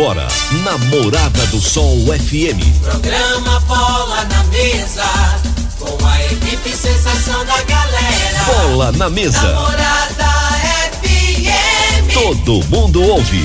Agora, Namorada do Sol FM. Programa Bola na Mesa, com a equipe sensação da galera. Bola na Mesa. Namorada FM. Todo mundo ouve.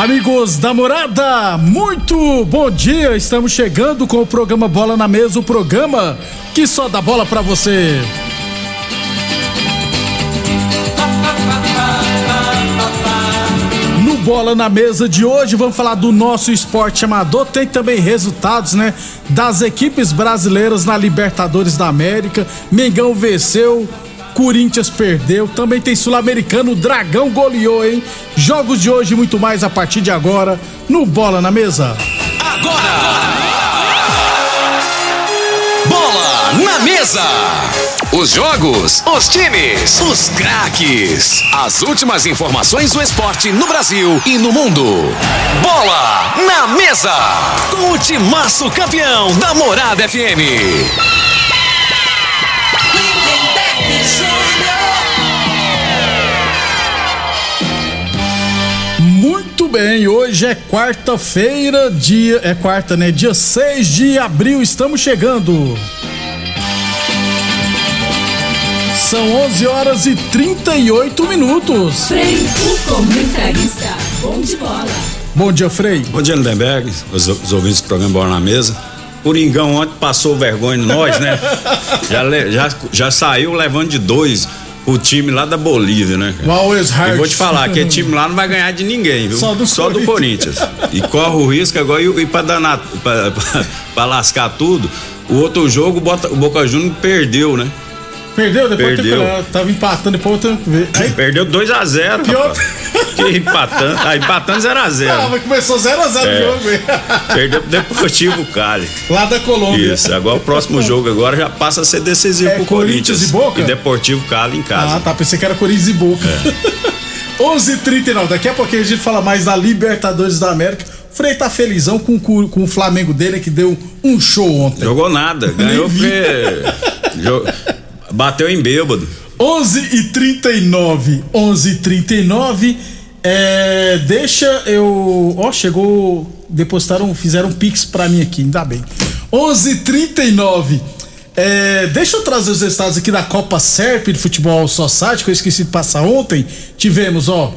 Amigos da morada, muito bom dia. Estamos chegando com o programa Bola na Mesa o programa que só dá bola pra você. No Bola na Mesa de hoje, vamos falar do nosso esporte amador. Tem também resultados, né? Das equipes brasileiras na Libertadores da América. Mengão venceu, Corinthians perdeu. Também tem Sul-Americano, Dragão goleou, hein? Jogos de hoje e muito mais a partir de agora no Bola na Mesa. Bola na mesa. Os jogos, os times, os craques. As últimas informações do esporte no Brasil e no mundo. Bola na mesa. Com o timaço campeão da Morada FM. Bem, hoje é quarta-feira, dia. É quarta, né? Dia 6 de abril, estamos chegando. São 11 horas e 38 minutos. Frei, o comentarista. Bom de bola. Bom dia, Frei. Bom dia, Lindenberg, os, os ouvintes do programa Bola na Mesa. Coringão ontem passou vergonha em nós, né? já, já, já saiu levando de dois o time lá da Bolívia, né? cara? E vou te falar, que time lá não vai ganhar de ninguém, viu? Só do Corinthians. E corre o risco agora, e, e pra, danar, pra, pra- pra lascar tudo, o outro jogo o Boca Juniors perdeu, né? Perdeu? Depois Perdeu. Tem, tava empatando, depois que ver. Aí, Perdeu 2x0. Pior- Que empatando. Ah, empatando 0x0. ah, mas começou 0x0 o É. jogo, hein? Perdeu pro Deportivo Cali. Lá da Colômbia. Isso, agora o próximo jogo agora já passa a ser decisivo É pro Corinthians Corinthians. e Boca? Deportivo Cali em casa. Ah, tá. Pensei que era Corinthians e Boca. É. 11h39. Daqui a pouquinho a gente fala mais da Libertadores da América. O Frei tá felizão com, o com o Flamengo dele, que deu um show ontem. Jogou nada, ganhou porque. Bateu em bêbado. 11 e 39 11 e 39 é, deixa eu ó chegou depositaram fizeram um pix pra mim aqui ainda bem 11 e 39 é, deixa eu trazer os resultados aqui da Copa Serp de Futebol Society que eu esqueci de passar ontem tivemos ó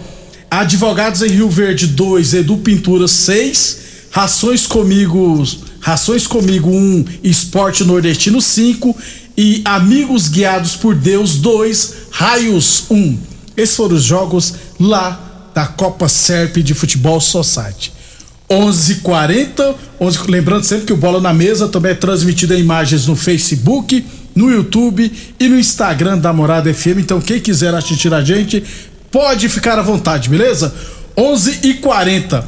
Advogados em Rio Verde 2 Edu Pintura 6 Rações Comigo Rações Comigo 1 Esporte Nordestino 5 e Amigos Guiados por Deus 2 Raios 1 esses foram os jogos lá da Copa Serp de Futebol Society 11:40, 11 lembrando sempre que o Bola na Mesa também é transmitido em imagens no Facebook, no YouTube e no Instagram da Morada FM. Então quem quiser assistir a gente pode ficar à vontade, beleza? 11:40.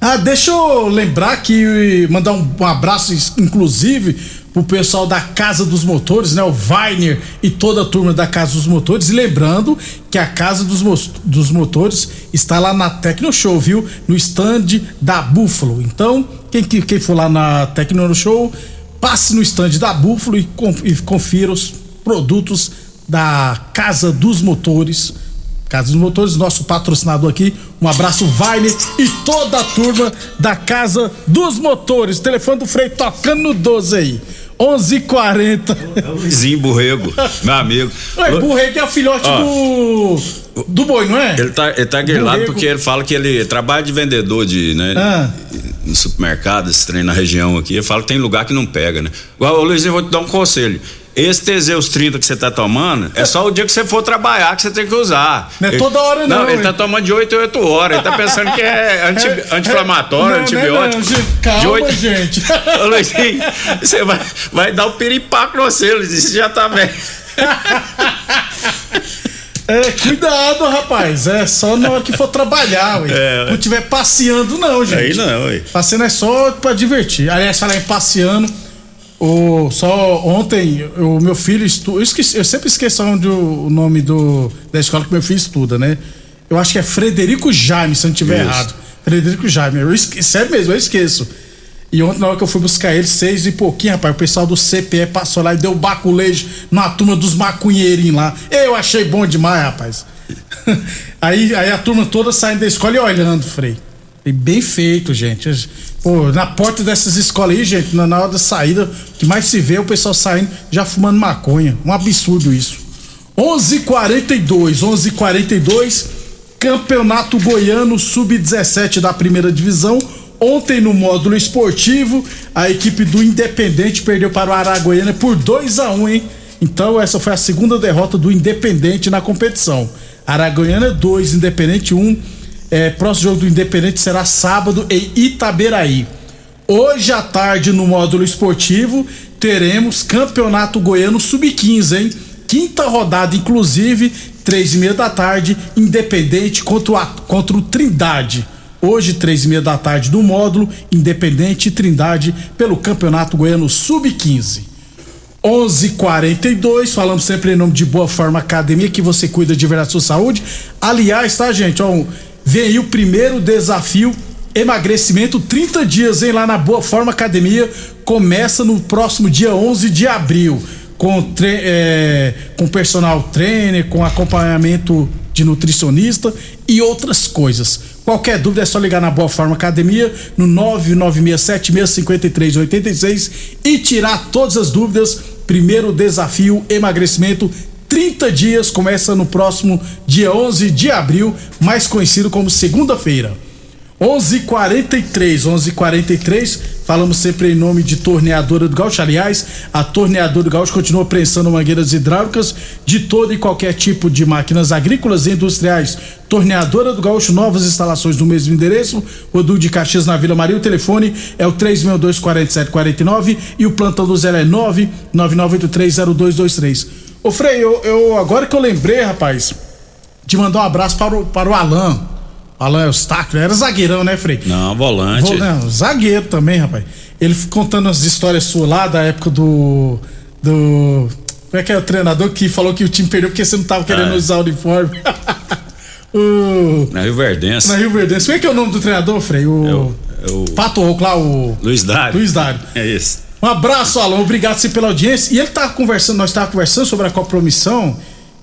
Ah, deixa eu lembrar que mandar um, um abraço inclusive pro pessoal da Casa dos Motores, né? O Weiner e toda a turma da Casa dos Motores. E lembrando que a Casa dos, Mo- dos Motores está lá na Tecno Show, viu? No stand da Buffalo. Então, quem, que- quem for lá na Tecno Show, passe no stand da Buffalo e, e confira os produtos da Casa dos Motores. Casa dos Motores, nosso patrocinador aqui. Um abraço, Vainer e toda a turma da Casa dos Motores. Telefone do Frei tocando no 12 aí. 11:40. Luizinho Borrego, meu amigo. Ué, que é o filhote Ó. do Do boi, não é? Ele tá, ele tá grilado Borrego. porque ele fala que ele trabalha de vendedor de, né? Ah. No supermercado, esse trem na região aqui. Ele fala que tem lugar que não pega, né? Ô Luizinho, vou te dar um conselho. Esse Teseus 30 que você tá tomando, é só o dia que você for trabalhar que você tem que usar. Não é Ele- toda hora, não, Não, ele hein? tá tomando de 8 em 8 horas. Ele tá pensando que é anti- É, anti-inflamatório, não, não é antibiótico. não, gente. Calma, de oito- gente. Ô Luizinho, você vai, vai dar o piripaco no você, Luizinho. Você já tá velho. É, cuidado, rapaz. É só na hora que for trabalhar, ué. É, ué. Não tiver passeando, não, gente. Aí não, ué. Passeando é só pra divertir. Aliás, falar em passeando. O, só ontem, o meu filho estuda. Eu, sempre esqueço onde o, o nome do, da escola que meu filho estuda, né? Eu acho que é Frederico Jaime, se eu não estiver errado. Frederico Jaime. Eu esque, sério mesmo, eu esqueço. E ontem, na hora que eu fui buscar ele, seis e pouquinho, rapaz, o pessoal do CPE passou lá e deu baculejo na turma dos maconheirinhos lá. Eu achei bom demais, rapaz. aí, aí a turma toda saindo da escola e olhando, Frei. E bem feito, gente. Pô, na porta dessas escolas aí, gente, na, hora da saída, que mais se vê é o pessoal saindo já fumando maconha. Um absurdo isso. 11:42, 11:42, Campeonato Goiano Sub-17 da primeira divisão. Ontem no módulo esportivo, a equipe do Independente perdeu para o Araguaiana por 2 a 1 hein? Então essa foi a segunda derrota do Independente na competição. Araguaiana 2, Independente 1. É, próximo jogo do Independente será sábado em Itaberaí. Hoje à tarde, no módulo esportivo, teremos Campeonato Goiano Sub-15, hein? Quinta rodada, inclusive, três e meia da tarde, Independente contra o, contra o Trindade. Hoje, três e meia da tarde, no módulo, Independente e Trindade pelo Campeonato Goiano Sub-15. 11:42 falamos sempre em nome de Boa Forma Academia, que você cuida de verdade da sua saúde. Aliás, tá, gente? Ó, vem aí o primeiro desafio emagrecimento 30 dias, hein, lá na Boa Forma Academia. Começa no próximo dia 11 de abril, com, tre- é, com personal trainer, com acompanhamento de nutricionista e outras coisas. Qualquer dúvida é só ligar na Boa Forma Academia no 996765386 e tirar todas as dúvidas. Primeiro desafio emagrecimento 30 dias começa no próximo dia 11 de abril, mais conhecido como segunda-feira. 11:43, 11:43. Falamos sempre em nome de Torneadora do Gaúcho. Aliás, a Torneadora do Gaúcho continua prensando mangueiras hidráulicas de todo e qualquer tipo de máquinas agrícolas e industriais. Torneadora do Gaúcho, novas instalações no mesmo endereço. Rodul de Caxias na Vila Maria. O telefone é o 3624749 e o plantão do Zé é 999830223. Ô Frei, eu, eu- agora que eu lembrei, rapaz, de mandar um abraço para o, para o Alan. Alan Eustáquio, era zagueirão, né, Frei? Não, volante. Vou- não, zagueiro também, rapaz. Ele contando as histórias suas lá da época do. Do. Como é que é o treinador que falou que o time perdeu porque você não tava querendo Ah, é. usar o uniforme? o. Na Rio Verdense. Na Rio Verdense. Como é que é o nome do treinador, Frei? O. É o- é o- Pato Rouco lá, o. Luiz Dário. Luiz Dário. É isso. Um abraço, Alan. Obrigado sim pela audiência. E ele tava conversando, nós estávamos conversando sobre a compromição.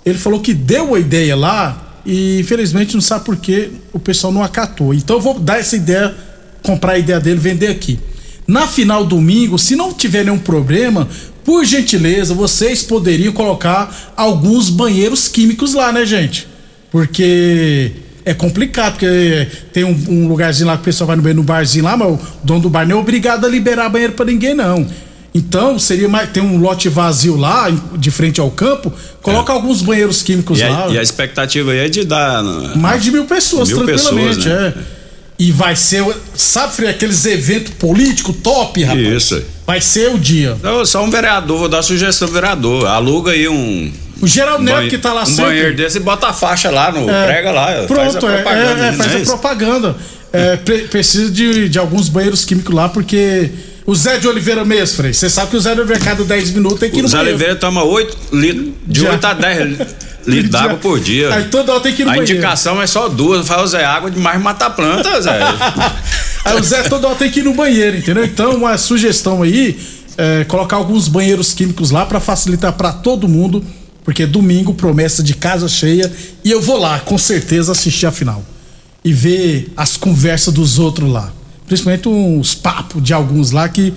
Ele falou que deu a ideia lá e infelizmente não sabe por que o pessoal não acatou. Então eu vou dar essa ideia, comprar a ideia dele, vender aqui. Na final domingo, se não tiver nenhum problema, por gentileza, vocês poderiam colocar alguns banheiros químicos lá, né, gente? Porque é complicado, porque tem um, um lugarzinho lá que o pessoal vai no, no barzinho lá, mas o dono do bar não é obrigado a liberar banheiro pra ninguém, não. Então, seria mais. Tem um lote vazio lá, de frente ao campo, coloca alguns banheiros químicos É. E lá. a, e a expectativa aí é de dar. Mais de mil pessoas, Mil tranquilamente, pessoas, né? é. E vai ser, sabe, aqueles eventos políticos top, rapaz. Isso. Vai ser o dia. Então, só um vereador, vou dar sugestão vereador. Aluga aí um. O Geraldo Neto que tá lá um sempre. banheiro desse bota a faixa lá no. É. Prega lá. faz a Pronto, é, propaganda. é, é, faz é a isso? propaganda. É, pre- precisa de, de alguns banheiros químicos lá, porque o Zé de Oliveira mesmo, Frei. Você sabe que o Zé de Oliveira, cada 10 minutos tem que ir no O Zé banheiro. Oliveira toma 8 litros, de Já. 8 a 10 litros d'água por dia. Aí toda hora tem que ir no a banheiro. indicação é só duas, faz o Zé água demais mata a planta, Zé. Aí o Zé toda hora tem que ir no banheiro, entendeu? Então, uma sugestão aí, é, colocar alguns banheiros químicos lá pra facilitar pra todo mundo, porque domingo promessa de casa cheia e eu vou lá, com certeza, assistir a final. E ver as conversas dos outros lá. Principalmente uns papos de alguns lá que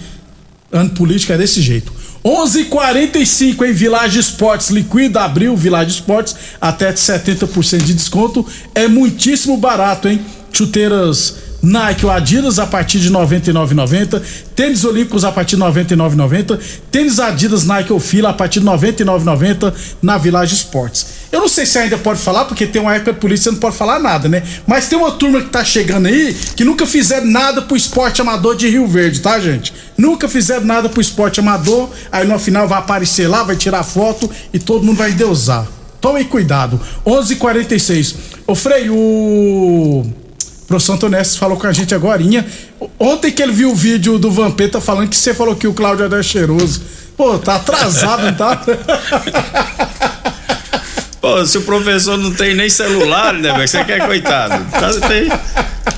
ano político é desse jeito. 11:45 em Village Esportes liquida abril Village Esportes até 70% de desconto é muitíssimo barato, hein? Chuteiras Nike ou Adidas a partir de 99,90, tênis olímpicos a partir de 99,90, tênis Adidas Nike ou Fila a partir de 99,90 na Village Esportes. Eu não sei se ainda pode falar, porque tem uma época de polícia não pode falar nada, né? Mas tem uma turma que tá chegando aí que nunca fizeram nada pro esporte amador de Rio Verde, tá, gente? Nunca fizeram nada pro esporte amador, aí no final vai aparecer lá, vai tirar foto e todo mundo vai deusar. Tomem cuidado. 11:46. Ô Frei, o professor Antonestes falou com a gente agora. Ontem que ele viu o vídeo do Vampeta falando que você falou que o Cláudio era cheiroso. Pô, tá atrasado, não tá? Pô, se o professor não tem nem celular, né, velho? Você quer coitado? Tá, tem,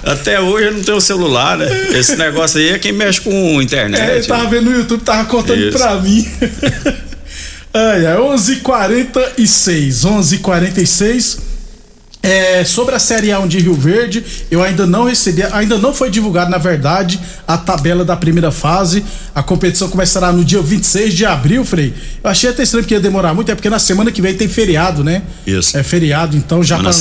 até hoje eu não tenho celular, né? Esse negócio aí é quem mexe com internet. É, ele tava vendo no YouTube, tava contando Isso. pra mim. Ai, é 11:46, 11:46. É, sobre a Série A1 de Rio Verde, eu ainda não recebi, ainda não foi divulgado, na verdade, a tabela da primeira fase. A competição começará no dia 26 de abril, Frei. Eu achei até estranho que ia demorar muito, é porque na semana que vem tem feriado, né? Isso. É feriado, então já para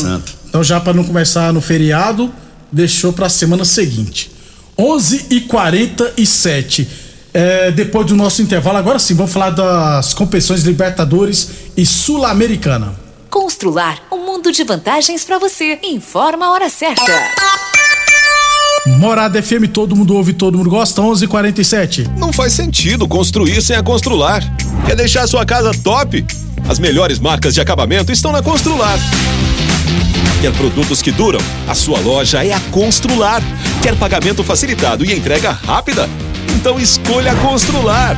então já para não começar no feriado, deixou para a semana seguinte. 11 e 47 é, depois do nosso intervalo, agora sim, vamos falar das competições Libertadores e Sul-Americana. Constrular um mundo de vantagens para você. Informa a hora certa. Morada FM, todo mundo ouve, todo mundo gosta, 11:47. Não faz sentido construir sem a Constrular. Quer deixar sua casa top? As melhores marcas de acabamento estão na Constrular. Quer produtos que duram? A sua loja é a Constrular. Quer pagamento facilitado e entrega rápida? Então escolha a Constrular.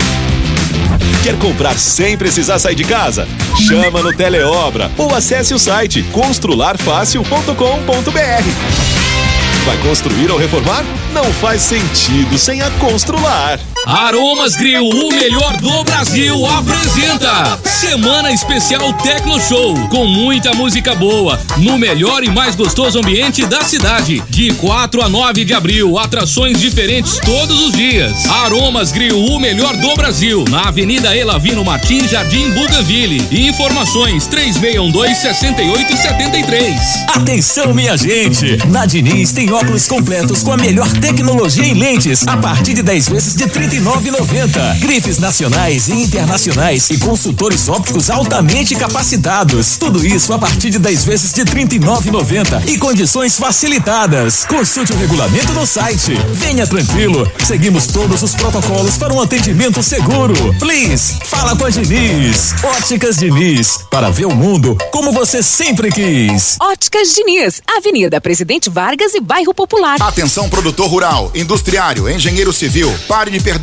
Quer comprar sem precisar sair de casa? Chama no Teleobra ou acesse o site constrularfácil.com.br. Vai construir ou reformar? Não faz sentido sem a Constrular. Aromas Grill, o melhor do Brasil, apresenta Semana Especial Tecno Show, com muita música boa, no melhor e mais gostoso ambiente da cidade. De 4 a 9 de abril, atrações diferentes todos os dias. Aromas Grill, o melhor do Brasil, na Avenida Elavino Martins, Jardim Bougainville. Informações 3612-6873. Atenção, minha gente! Na Diniz tem óculos completos com a melhor tecnologia em lentes, a partir de 10 vezes de 30 99,90. Grifes nacionais e internacionais e consultores ópticos altamente capacitados. Tudo isso a partir de 10 vezes de 39,90 e condições facilitadas. Consulte o regulamento no site. Venha tranquilo. Seguimos todos os protocolos para um atendimento seguro. Please, fala com a Diniz. Óticas Diniz, para ver o mundo como você sempre quis. Óticas Diniz, Avenida Presidente Vargas e Bairro Popular. Atenção produtor rural, industriário, engenheiro civil, pare de perder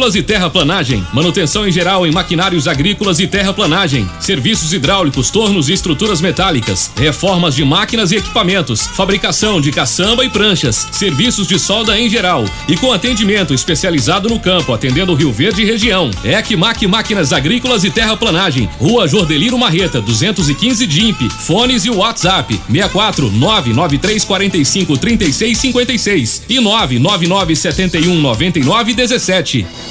agrícolas e terraplanagem, manutenção em geral em maquinários agrícolas e terraplanagem, serviços hidráulicos, tornos e estruturas metálicas, reformas de máquinas e equipamentos, fabricação de caçamba e pranchas, serviços de solda em geral. E com atendimento especializado no campo, atendendo Rio Verde e região. Ecmac Máquinas Agrícolas e Terraplanagem, Rua Jordeliro Marreta, 215 DIMP, fones e WhatsApp. 64 993 45 36 56 e 999 71 99 17.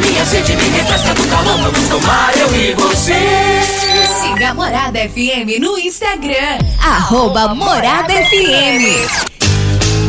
Minha sede, me refresca do calor. Vamos tomar eu e você. Siga Morada FM no Instagram. Arroba Morada FM.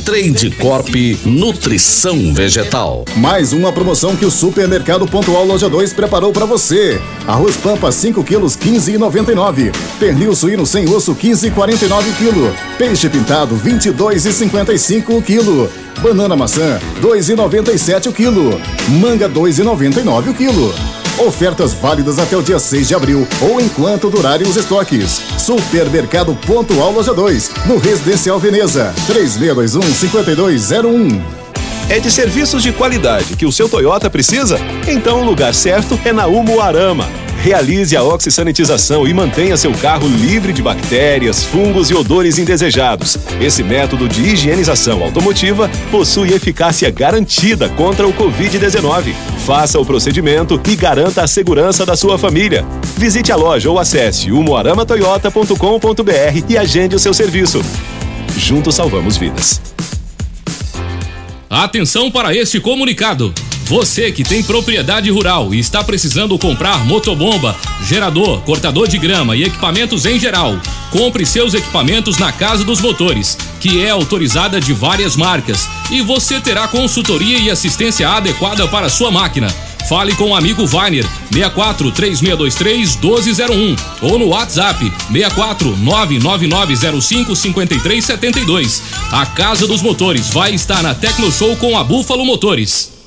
Trade Corp Nutrição Vegetal. Mais uma promoção que o Supermercado Pontual Loja 2 preparou para você. Arroz Pampa 5 quilos 15,99. Pernil suíno sem osso 15,49 quilo. Peixe pintado 22,55 o quilo. Banana maçã 2,97 o quilo. Manga 2,99 o quilo. Ofertas válidas até o dia 6 de abril ou enquanto durarem os estoques. Supermercado Pontual Loja 2, no Residencial Veneza, 3621-5201. É de serviços de qualidade que o seu Toyota precisa? Então o lugar certo é na Umuarama. Realize a oxisanitização e mantenha seu carro livre de bactérias, fungos e odores indesejados. Esse método de higienização automotiva possui eficácia garantida contra o Covid-19. Faça o procedimento e garanta a segurança da sua família. Visite a loja ou acesse umuaramatoyota.com.br e agende o seu serviço. Juntos salvamos vidas. Atenção para este comunicado. Você que tem propriedade rural e está precisando comprar motobomba, gerador, cortador de grama e equipamentos em geral, compre seus equipamentos na Casa dos Motores, que é autorizada de várias marcas, e você terá consultoria e assistência adequada para sua máquina. Fale com o amigo Vainer 64 3623 1201 ou no WhatsApp 64 99905 5372. A Casa dos Motores vai estar na Tecno Show com a Búfalo Motores.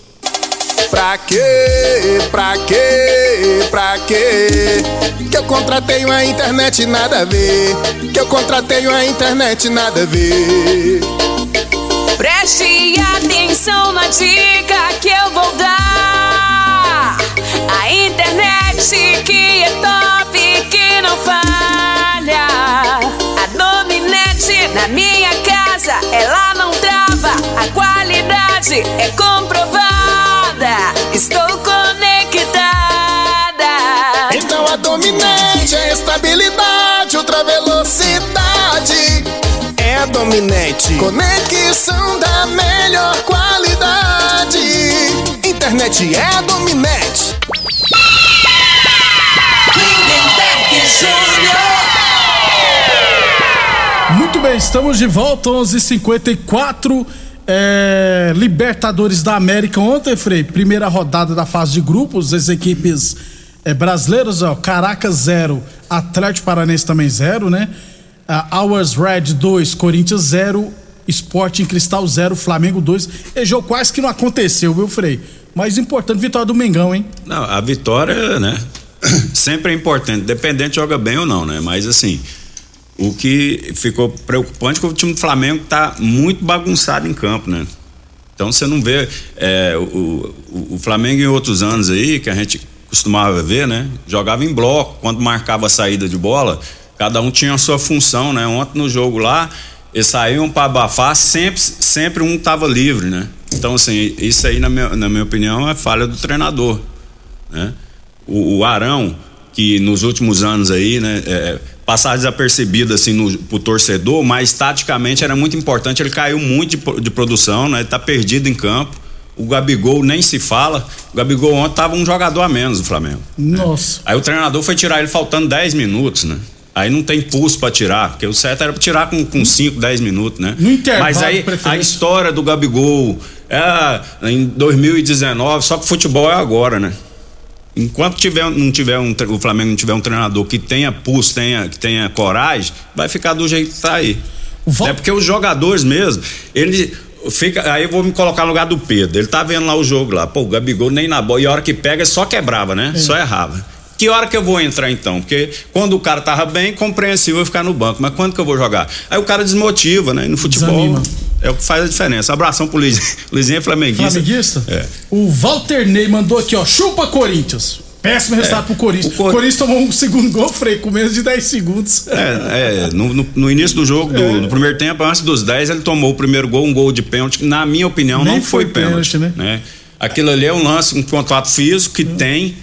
Pra quê? Pra quê? Pra quê? Que eu contratei uma internet nada a ver. Que eu contratei uma internet nada a ver. Preste atenção na dica que eu vou dar. A internet que é top, que não falha. A dominante na minha casa, ela não trava. A qualidade é comprovada. Estou conectada. Então a dominante é estabilidade, ultra velocidade. É a dominante. Conexão da melhor qualidade. Internet é a dominante. Muito bem, estamos de volta, 11:54 é, Libertadores da América ontem, Frei, primeira rodada da fase de grupos, as equipes é, brasileiras, ó, Caracas 0, Atlético Paranense também 0, né? Uh, Hours Red 2, Corinthians 0, Sporting Cristal 0, Flamengo 2. É jogo quase que não aconteceu, viu, Frei? Mas importante, vitória do Mengão, hein? Não, a vitória, né? Sempre é importante, dependente joga bem ou não, né? Mas assim, o que ficou preocupante é que o time do Flamengo tá muito bagunçado em campo, né? Então você não vê é, o, o, o, Flamengo em outros anos aí, que a gente costumava ver, né? Jogava em bloco, quando marcava a saída de bola, cada um tinha a sua função, né? Ontem no jogo lá, eles saíam para abafar, sempre, sempre um tava livre, né? Então, assim, isso aí, na minha, na minha opinião, é falha do treinador, né? O, o Arão, que nos últimos anos aí, né? É, passar desapercebido assim no, pro torcedor, mas taticamente era muito importante. Ele caiu muito de, de produção, né? Ele tá perdido em campo. O Gabigol nem se fala. O Gabigol ontem tava um jogador a menos do Flamengo. Nossa. Né? Aí o treinador foi tirar ele faltando 10 minutos, né? Aí não tem pulso para tirar, porque o certo era tirar com 5, 10 minutos, né? No intervalo, Mas aí a história do Gabigol é, em 2019, só que futebol é agora, né? Enquanto tiver, não tiver um, o Flamengo não tiver um treinador que tenha pulso, tenha, que tenha coragem, vai ficar do jeito que tá aí. É porque os jogadores mesmo, ele fica. Aí eu vou me colocar no lugar do Pedro. Ele tá vendo lá o jogo lá. Pô, o Gabigol nem na bola. E a hora que pega, só quebrava, né? Só errava. Que hora que eu vou entrar então? Porque quando o cara tava bem, compreensível eu ficar no banco. Mas quando que eu vou jogar? Aí o cara desmotiva, né? E no futebol Desanima. É o que faz a diferença. Abração pro Luizinho. Luizinho é flamenguista. Flamenguista? É. O Walter Ney mandou aqui, ó. Chupa Corinthians. Péssimo resultado É. pro Corinthians. O Cor- Corinthians tomou um segundo gol, Frei, com menos de 10 segundos. É, é no, no- no início do jogo, do, É. do primeiro tempo, antes dos 10, ele tomou o primeiro gol, um gol de pênalti, que na minha opinião Nem não foi, foi pênalti. pênalti, né? Aquilo ali é um lance, um contato físico que tem.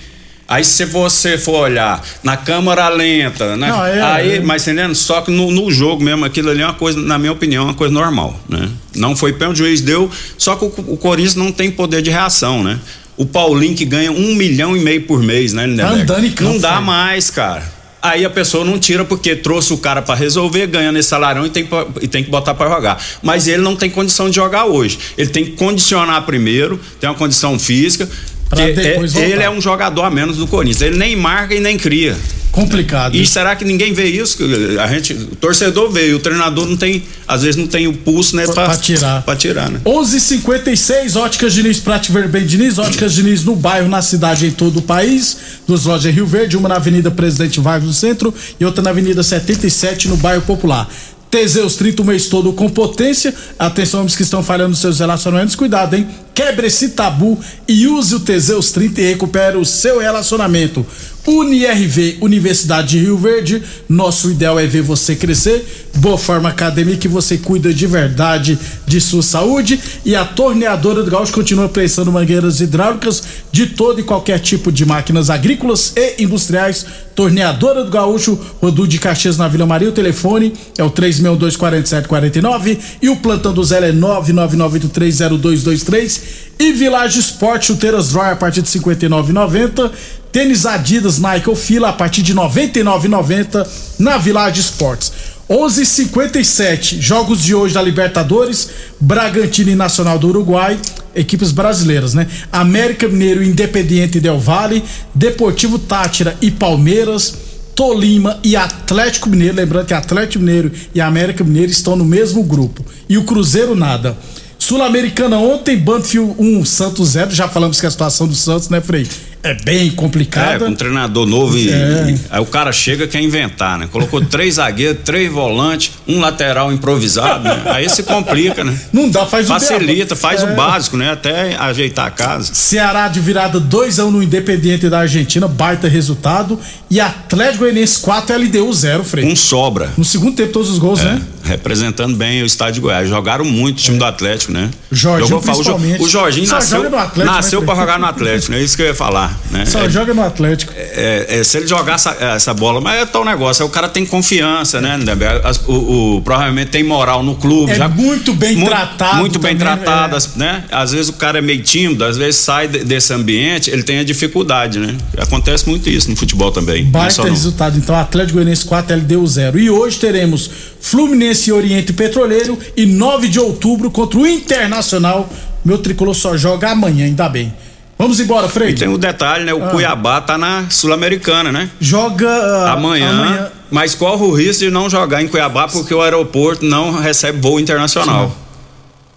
Aí se você for olhar na câmera lenta, né? Não, é, aí, é. mas entendendo? Só que no, no jogo mesmo, aquilo ali é uma coisa, na minha opinião, uma coisa normal, né? Não foi pênalti, o juiz deu, só que o, o Corinthians não tem poder de reação, né? O Paulinho que ganha um milhão e meio por mês, né, Lindenberg? andando em campo, Não dá mais, cara. Aí a pessoa não tira porque trouxe o cara pra resolver, ganhando esse salarão e tem, que- e tem que botar pra jogar. Mas ele não tem condição de jogar hoje. Ele tem que condicionar primeiro, tem uma condição física. É- ele é um jogador a menos do Corinthians. Ele nem marca e nem cria. Complicado. E será que ninguém vê isso? A gente, o torcedor vê, o treinador não tem, às vezes não tem o pulso, né, pra tirar. Pra tirar, né? 11:56 Óticas Diniz, Prate Ver bem Diniz, Óticas Diniz no bairro, na cidade, em todo o país. Duas lojas em Rio Verde, uma na Avenida Presidente Vargas no centro e outra na Avenida 77 no bairro Popular. Teseus 30 o mês todo com potência. Atenção, homens que estão falhando nos seus relacionamentos, cuidado, hein? Quebre esse tabu e use o Teseus 30 e recupere o seu relacionamento. UniRV, Universidade de Rio Verde. Nosso ideal é ver você crescer. Boa Forma Academia, que você cuida de verdade de sua saúde. E a Torneadora do Gaúcho continua prestando mangueiras hidráulicas de todo e qualquer tipo de máquinas agrícolas e industriais. Torneadora do Gaúcho, Rodu de Caxias na Vila Maria. O telefone é o 3624749 e o plantão do Zé é 999830223. E Village Sport, chuteiras Roy a partir de R$ 59,90. Tênis Adidas Nike ou Fila a partir de R$ 99,90 na Village Sports. 11:57 jogos de hoje da Libertadores, Bragantino e Nacional do Uruguai, equipes brasileiras, né? América Mineiro, Independiente Del Valle, Deportivo Tátira e Palmeiras, Tolima e Atlético Mineiro, lembrando que Atlético Mineiro e América Mineiro estão no mesmo grupo. E o Cruzeiro nada. Sul-Americana ontem, Banfield 1, Santos 0. Já falamos que a situação do Santos, né, Frei? É bem É, complicada. com um treinador novo e, É. e- aí o cara chega quer inventar, né? Colocou três zagueiros, três volantes, um lateral improvisado, né? Aí se complica, né? Não dá, faz o Facilita, faz É. o básico, né? Até ajeitar a casa. Ceará de virada 2 a 1 no Independiente da Argentina, baita resultado. E Atlético Goianiense 4, LDU 0, Frei. Um sobra. No segundo tempo, todos os gols, É, né? Representando bem o estado de Goiás. Jogaram muito o time do Atlético, né? Jorginho, Jogou, principalmente. o Jorginho Só nasceu, joga no Atlético, nasceu né, pra Frei? jogar no Atlético, né? É isso que eu ia falar, né? Só É- joga no Atlético. é, é, se ele jogar essa, essa bola, mas é tal negócio, o cara tem confiança, né? As- o, o- provavelmente tem moral no clube. É já, muito bem mu- tratado Muito bem também, tratado, é. né? Às vezes o cara é meio tímido, às vezes sai de- desse ambiente, ele tem a dificuldade, né? Acontece muito isso no futebol também. é Baita no- resultado, então, Atlético Goianiense 4, LDU 0. E hoje teremos Fluminense e Oriente Petroleiro e 9 de outubro contra o Internacional. Meu tricolor só joga amanhã, ainda bem. Vamos embora, Frei. E tem um detalhe, né? O Ah. Cuiabá tá na Sul-Americana, né? Joga ah, Amanhã, amanhã. mas corre o risco de não jogar em Cuiabá porque o aeroporto não recebe voo internacional.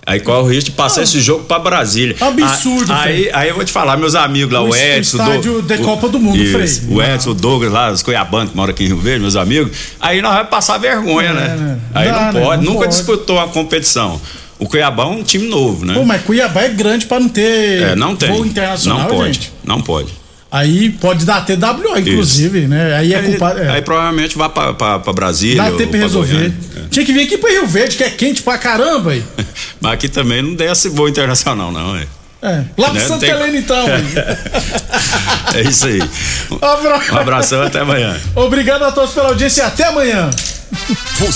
Aí corre o risco de passar esse jogo pra Brasília. Absurdo, Ah, aí, aí eu vou te falar, meus amigos lá, O o Edson. estádio o- Copa do Mundo, isso, Frei. O Edson, o Douglas lá, os Cuiabanos que moram aqui em Rio Verde, meus amigos. Aí nós vamos passar vergonha, É, né? né? Aí Dá, não né? pode, Não nunca pode. disputou a competição. O Cuiabá é um time novo, né? Pô, mas Cuiabá é grande pra não ter É, não tem. voo internacional, não pode, gente. não pode. Aí pode dar TWO, inclusive, né? Aí é Aí, é. aí provavelmente vá pra, pra, pra Brasília. Dá tempo pra pra resolver. Goiânia. Tinha que vir aqui pro Rio Verde, que é quente pra caramba aí. Mas aqui também não desce voo internacional, não, é. É. Lá pro Né? Santa Tem- Helena, então. É isso aí. Um abração, até amanhã. Obrigado a todos pela audiência e até amanhã.